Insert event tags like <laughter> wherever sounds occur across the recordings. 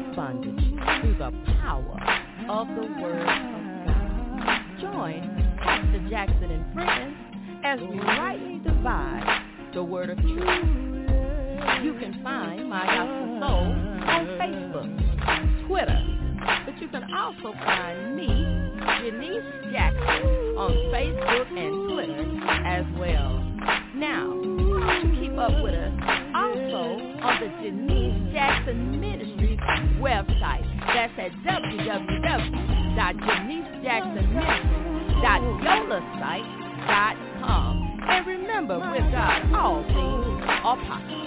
of bondage through the power of the Word of God. Join Pastor Jackson and friends as we rightly divide the Word of Truth. You can find My Gospel Soul on Facebook, Twitter, but you can also find me, Jennice Jackson, on Facebook and Twitter as well. Now, keep up with us also on the Jennice Jackson Ministries website. That's at www.jennicejacksonministries.yolasite.com. And remember, with God, all things are possible.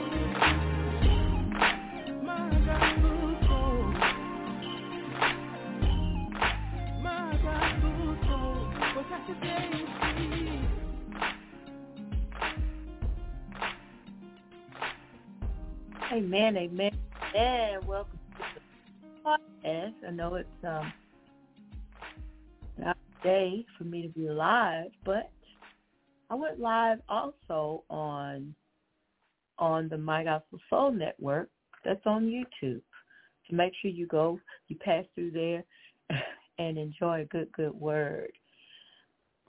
Amen, amen, and welcome to the podcast. I know it's um not a day for me to be live, but I went live also on on the My Gospel Soul Network. That's on YouTube. So make sure you go, you pass through there, <laughs> and enjoy a good, good word.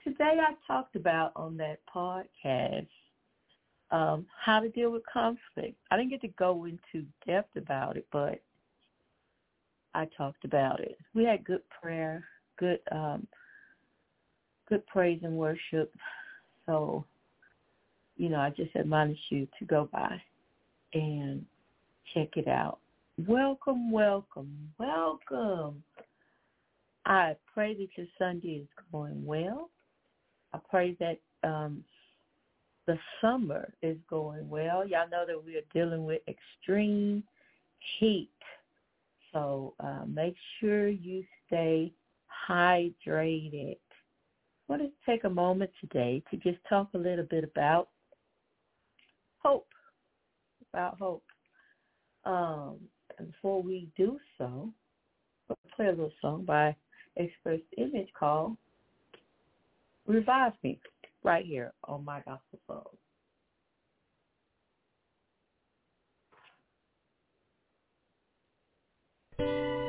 Today I talked about on that podcast um, how to deal with conflict. I didn't get to go into depth about it, but I talked about it. We had good prayer, good um, good praise and worship. So, you know, I just admonish you to go by and check it out. Welcome, welcome, welcome. I pray that your Sunday is going well. I pray that um, the summer is going well. Y'all know that we are dealing with extreme heat. So uh, make sure you stay hydrated. I want to take a moment today to just talk a little bit about hope, about hope. Um, and before we do so, we'll play a little song by Express Image called Revive Me right here on My Gospel Soul. touch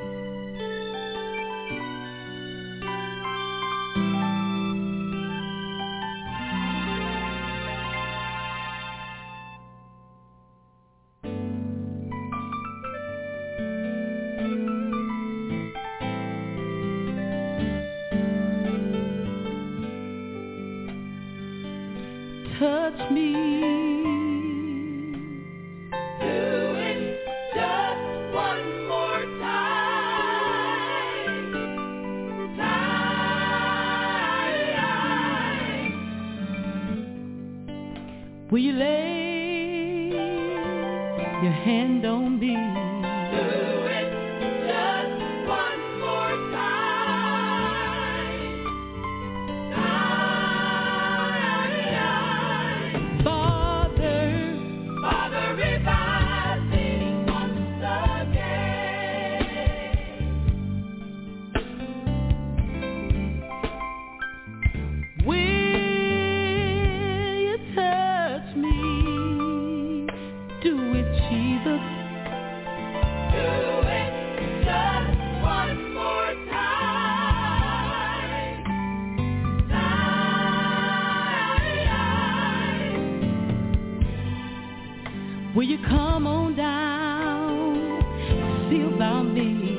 Will you come on down, see about me?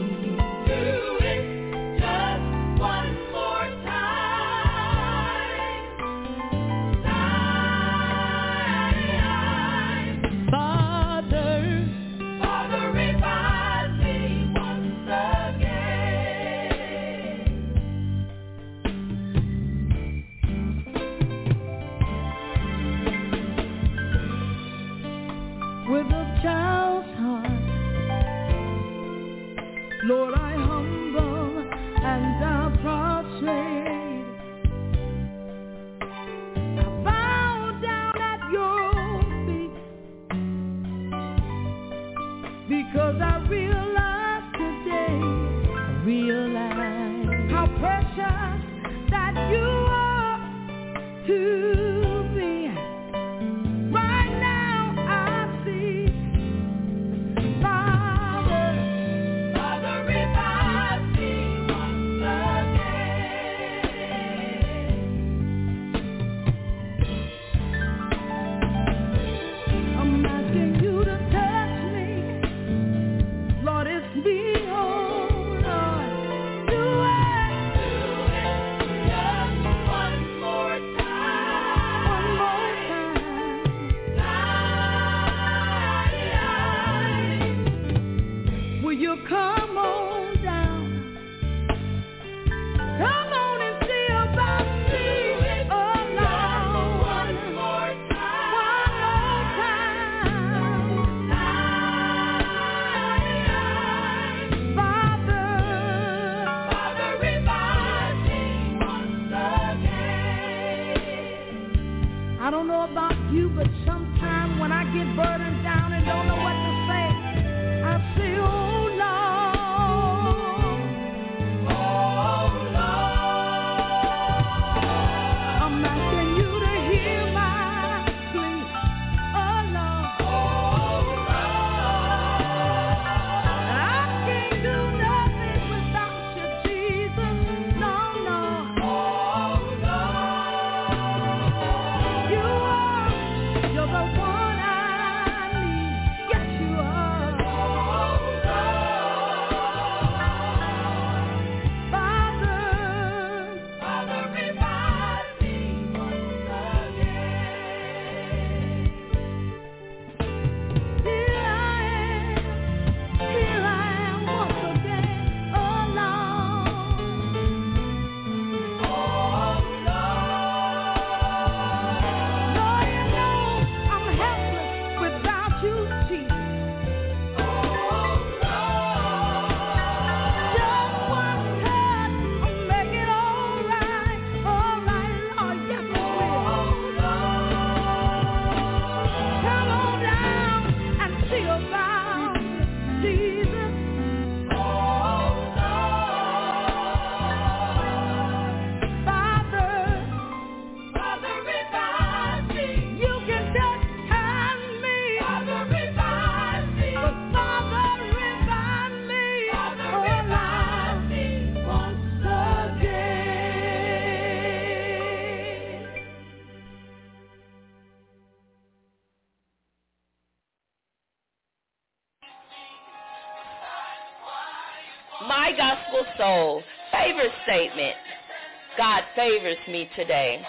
Favors me today.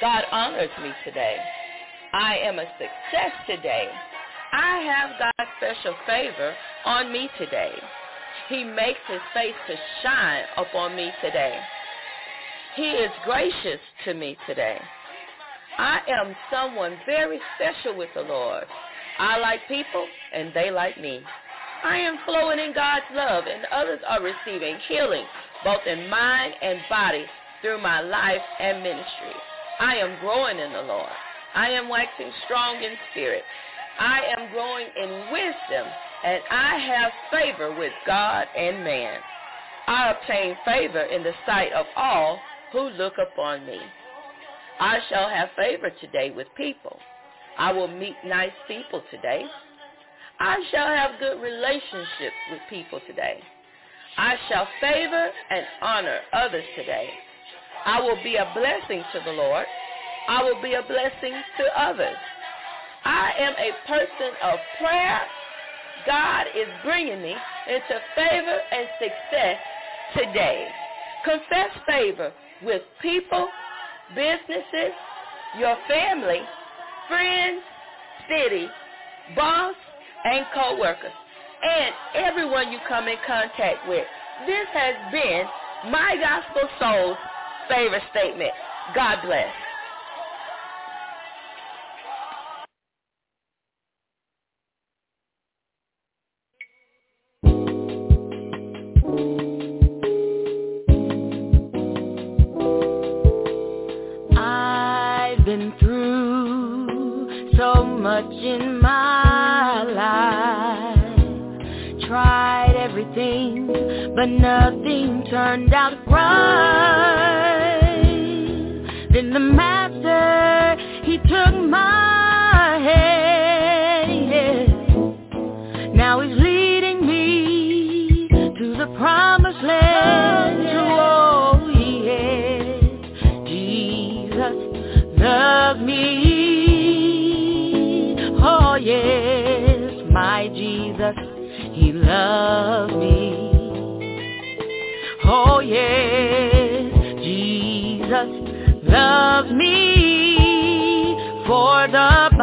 God honors me today. I am a success today. I have God's special favor on me today. He makes his face to shine upon me today. He is gracious to me today. I am someone very special with the Lord. I like people and they like me. I am flowing in God's love and others are receiving healing both in mind and body through my life and ministry. I am growing in the Lord. I am waxing strong in spirit. I am growing in wisdom and I have favor with God and man. I obtain favor in the sight of all who look upon me. I shall have favor today with people. I will meet nice people today. I shall have good relationships with people today. I shall favor and honor others today. I will be a blessing to the Lord. I will be a blessing to others. I am a person of prayer. God is bringing me into favor and success today. Confess favor with people, businesses, your family, friends, city, boss, and co-workers, and everyone you come in contact with. This has been my Gospel Soul's favorite statement. God bless. I've been through so much in my life. tried everything, but nothing turned out right. Loves me. Oh yes, Jesus loves me for the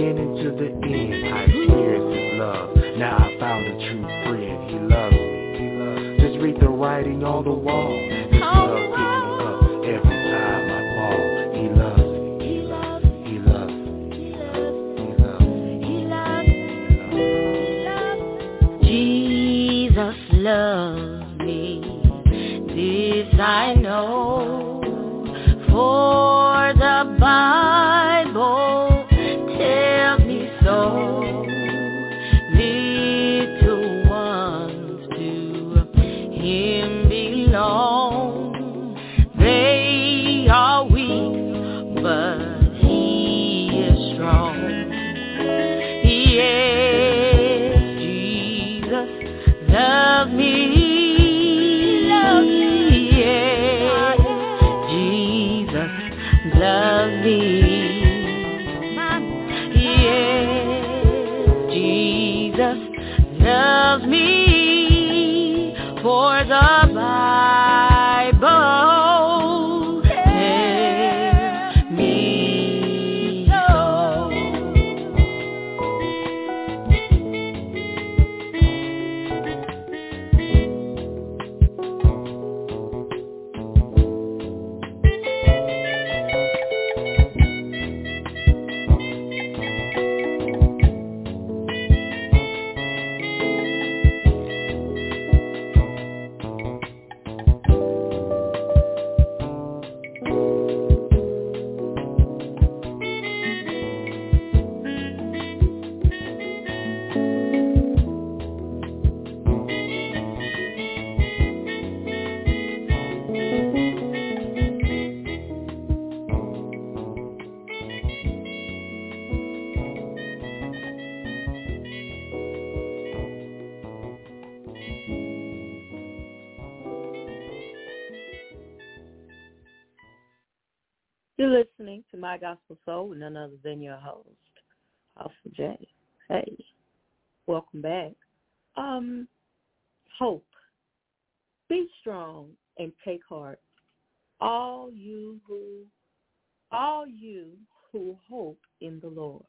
beginning to the end, I experienced His love. Now I found a true friend. He loves me. He loves. Just read the writing on the wall. His love picks me up every time I fall. He loves. He loves. He loves. He loves. He loves me. Jesus loves me. This I know. For the Bible Soul none other than your host, Alpha J. Hey, welcome back. Um, hope. Be strong and take heart. All you who all you who hope in the Lord.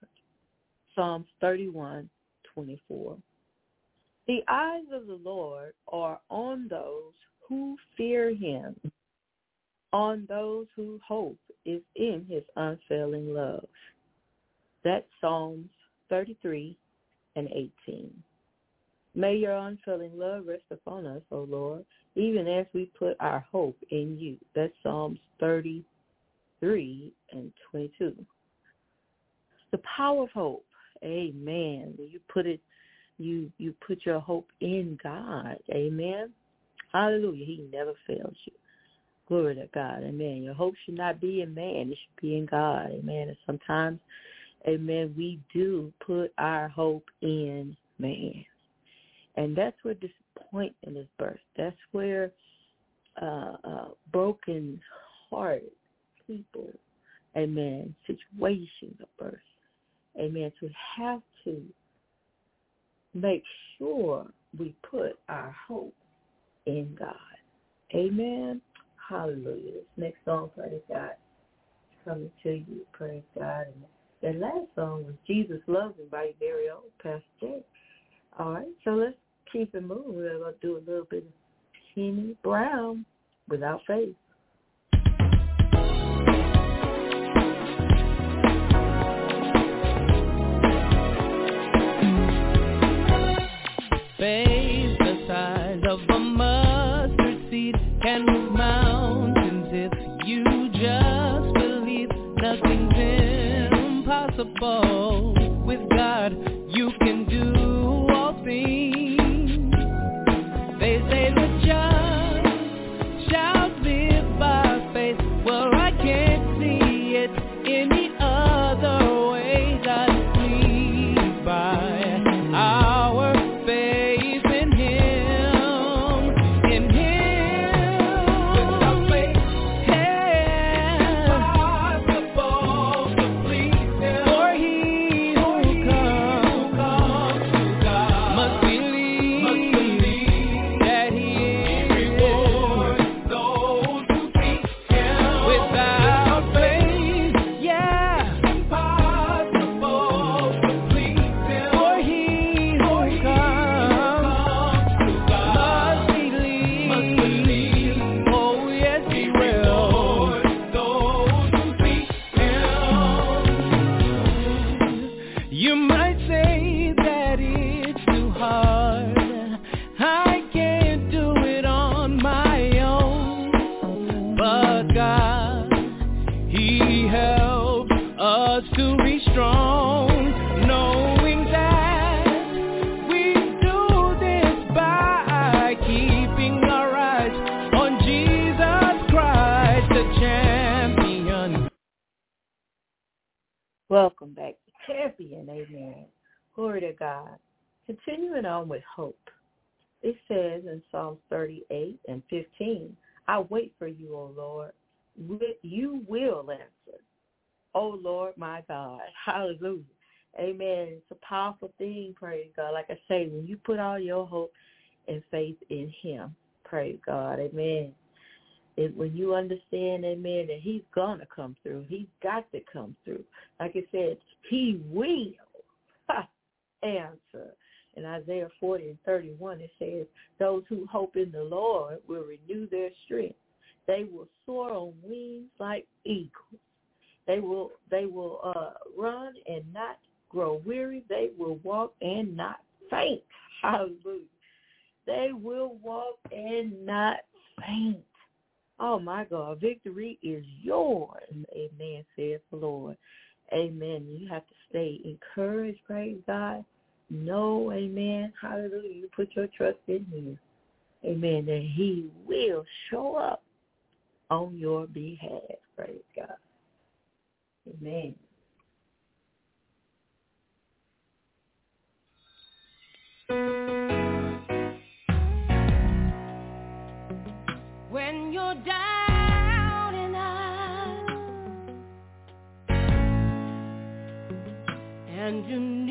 Psalms thirty one, twenty four. The eyes of the Lord are on those who fear him, on those whose hope is in his unfailing love. That's Psalms 33 and 18. May your unfailing love rest upon us, O Lord, even as we put our hope in you. That's Psalms 33 and 22. The power of hope. Amen. You put it, you you put your hope in God. Amen. Hallelujah. He never fails you. Glory to God. Amen. Your hope should not be in man. It should be in God. Amen. And sometimes, amen, we do put our hope in man. And that's where disappointment is birthed. That's where uh, uh, broken hearted people, amen, situations are birthed. Amen. So we have to make sure we put our hope in God. Amen. Hallelujah. This next song, praise God, coming to you. Praise God. And that last song was Jesus Loves Me by very own Pastor Jay. All right, so let's keep it moving. We're going to do a little bit of Kenny Brown without. Faith impossible. you will answer. Oh Lord, my God. <laughs> Hallelujah. Amen. It's a powerful thing, praise God. Like I say, when you put all your hope and faith in him, praise God. Amen. And when you understand, amen, that he's going to come through. He's got to come through. Like I said, he will <laughs> answer. In Isaiah 40 and 31, it says, those who hope in the Lord will renew their strength. They will soar on wings like eagles. They will they will uh, run and not grow weary. They will walk and not faint. <laughs> Hallelujah. They will walk and not faint. Oh my God, victory is yours. Amen, says the Lord. Amen. You have to stay encouraged, praise God. No, amen. Hallelujah. You put your trust in him. Amen. That he will show up on your behalf. Praise God. Amen. When you're down and out and you need.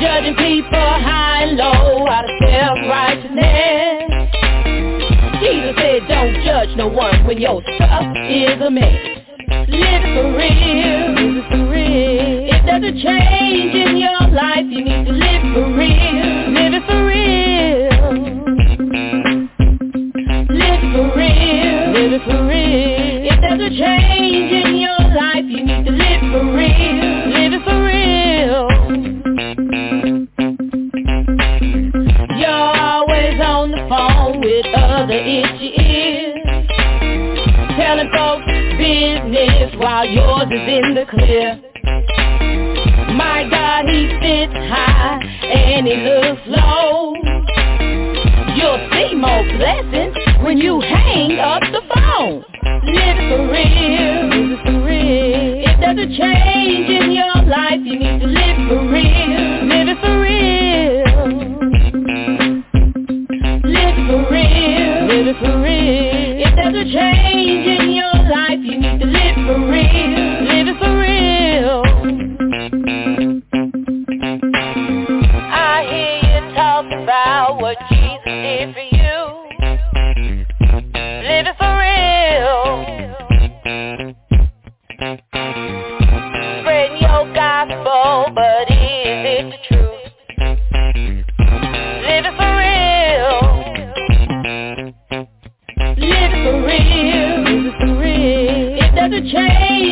Judging people high and low out of self-righteousness. Jesus said don't judge no one when your stuff is a mess. Live it for real, it change in your life, you need to while yours is in the clear. My God, he sits high and he looks low. You'll see more blessings when you hang change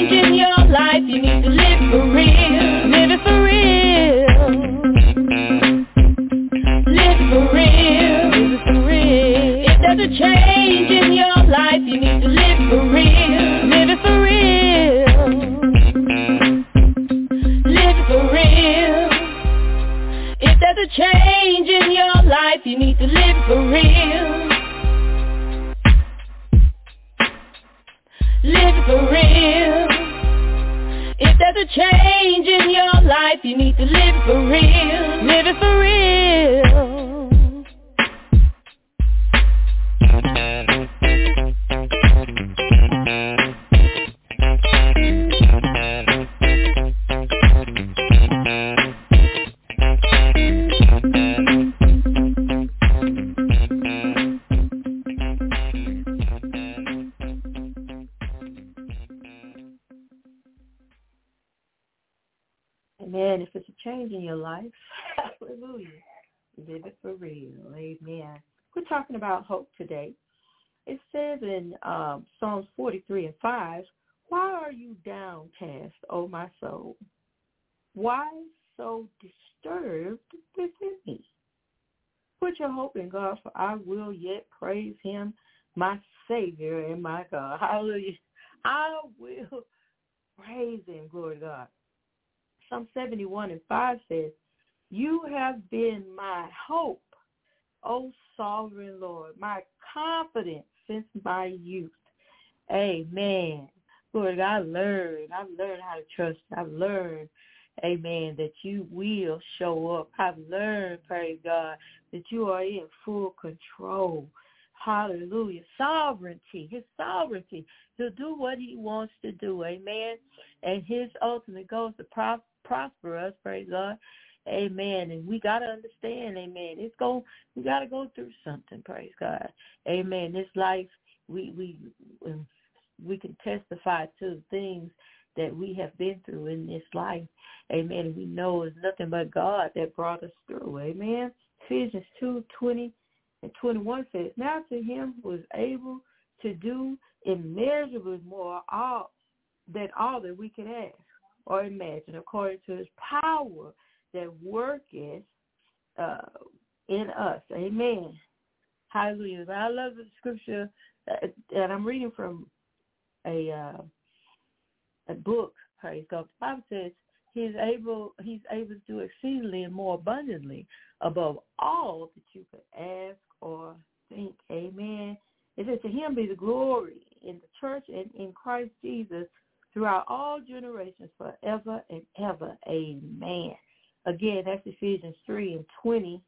hallelujah. Live it for real. Amen. We're talking about hope today. It says in um, Psalms 43 and 5, Why are you downcast, O my soul? Why so disturbed within me? Put your hope in God, for I will yet praise him, my Savior and my God. <laughs> Hallelujah. I will praise him, glory to God. Psalm 71 and 5 says, You have been my hope, O sovereign Lord, my confidence since my youth. Amen. Lord, I learned. I've learned how to trust. I've learned, amen, that you will show up. I've learned, praise God, that you are in full control. Hallelujah. Sovereignty, his sovereignty. He'll do what he wants to do. Amen. And his ultimate goal is to pro- prosper us, praise God. Amen. And we gotta understand, amen. It's go we gotta go through something, praise God. Amen. This life we we um, we can testify to the things that we have been through in this life. Amen. We know it's nothing but God that brought us through. Amen. Ephesians 2, 20 and 21 says, Now to him who is able to do immeasurably more all than all that we can ask or imagine, according to his power that worketh uh, in us. Amen. Hallelujah. I love the scripture, uh, and I'm reading from a uh, a book. Praise God. The Bible says He's able. He's able to do exceedingly and more abundantly above all that you could ask or think. Amen. It says to Him be the glory in the church and in Christ Jesus throughout all generations forever and ever. Amen. Again, that's Ephesians 3 and 20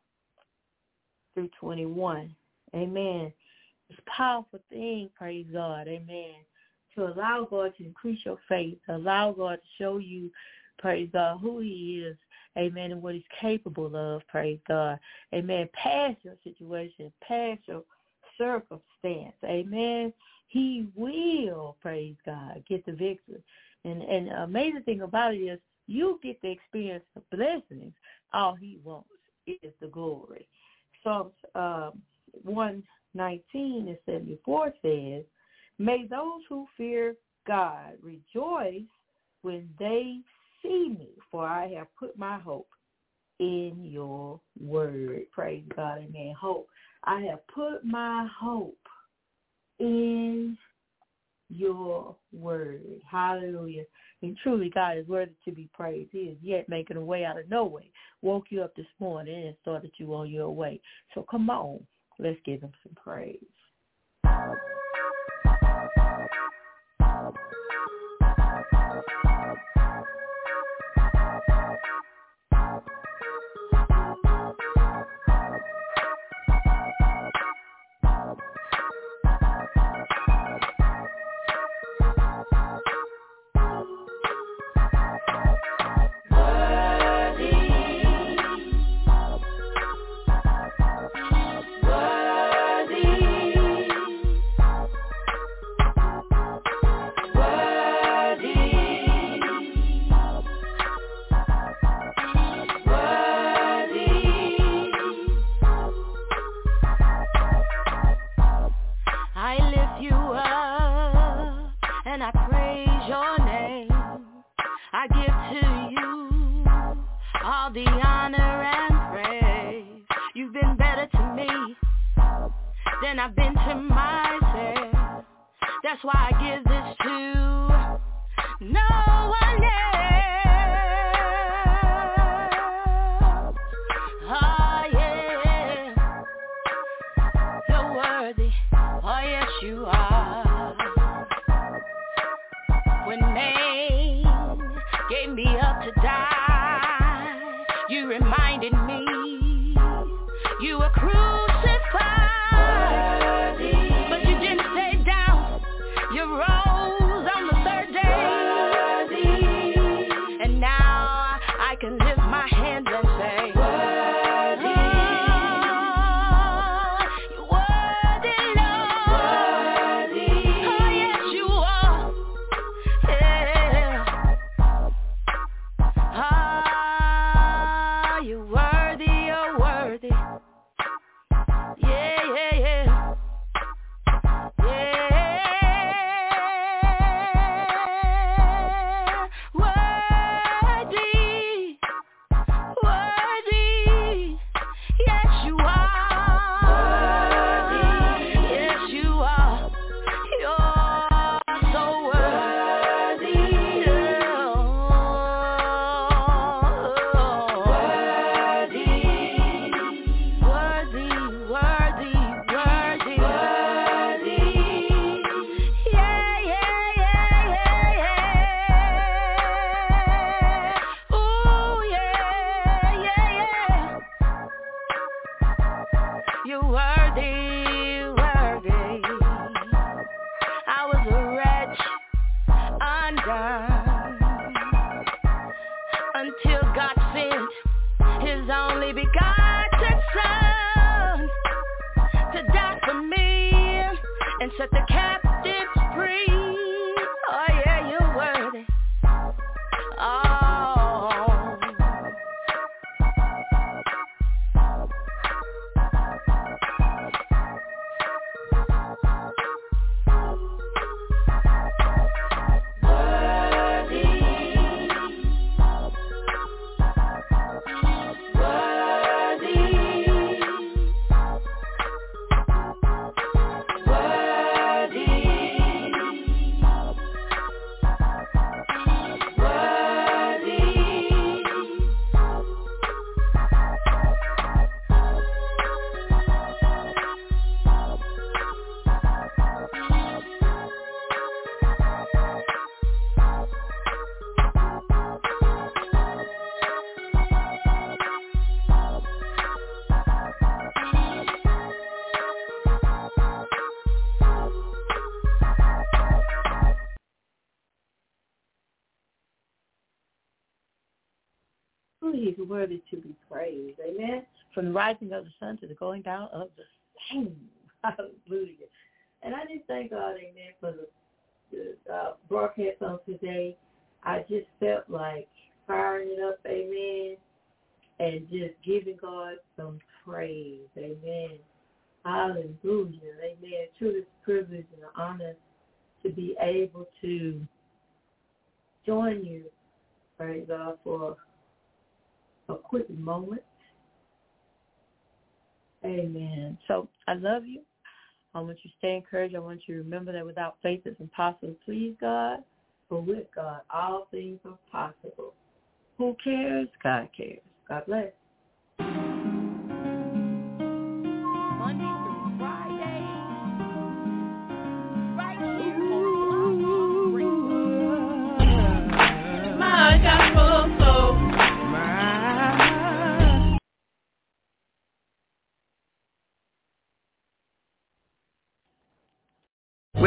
through 21. Amen. It's a powerful thing, praise God. Amen. To allow God to increase your faith, to allow God to show you, praise God, who he is, amen, and what he's capable of, praise God. Amen. Past your situation, past your circumstance. Amen. He will, praise God, get the victory. And and amazing thing about it is you get to experience the blessings. All he wants is the glory. Psalms um, 119 and 74 says, May those who fear God rejoice when they see me, for I have put my hope in your word. Praise God, amen. Hope. I have put my hope in your word. Hallelujah. And truly, God is worthy to be praised. He is yet making a way out of no way. Woke you up this morning and started you on your way. So come on, let's give him some praise. me up to die. Set the captives free. The rising of the sun to the going down of the same. <laughs> Hallelujah. And I just thank God, amen, for the, the uh, broadcast on today. I just felt like firing it up, amen, and just giving God some praise, amen. Hallelujah, amen. Truly privilege and honor to be able to join you, praise God, for a quick moment. Amen. So I love you. I want you to stay encouraged. I want you to remember that without faith it's impossible please God, but with God all things are possible. Who cares? God cares. God bless.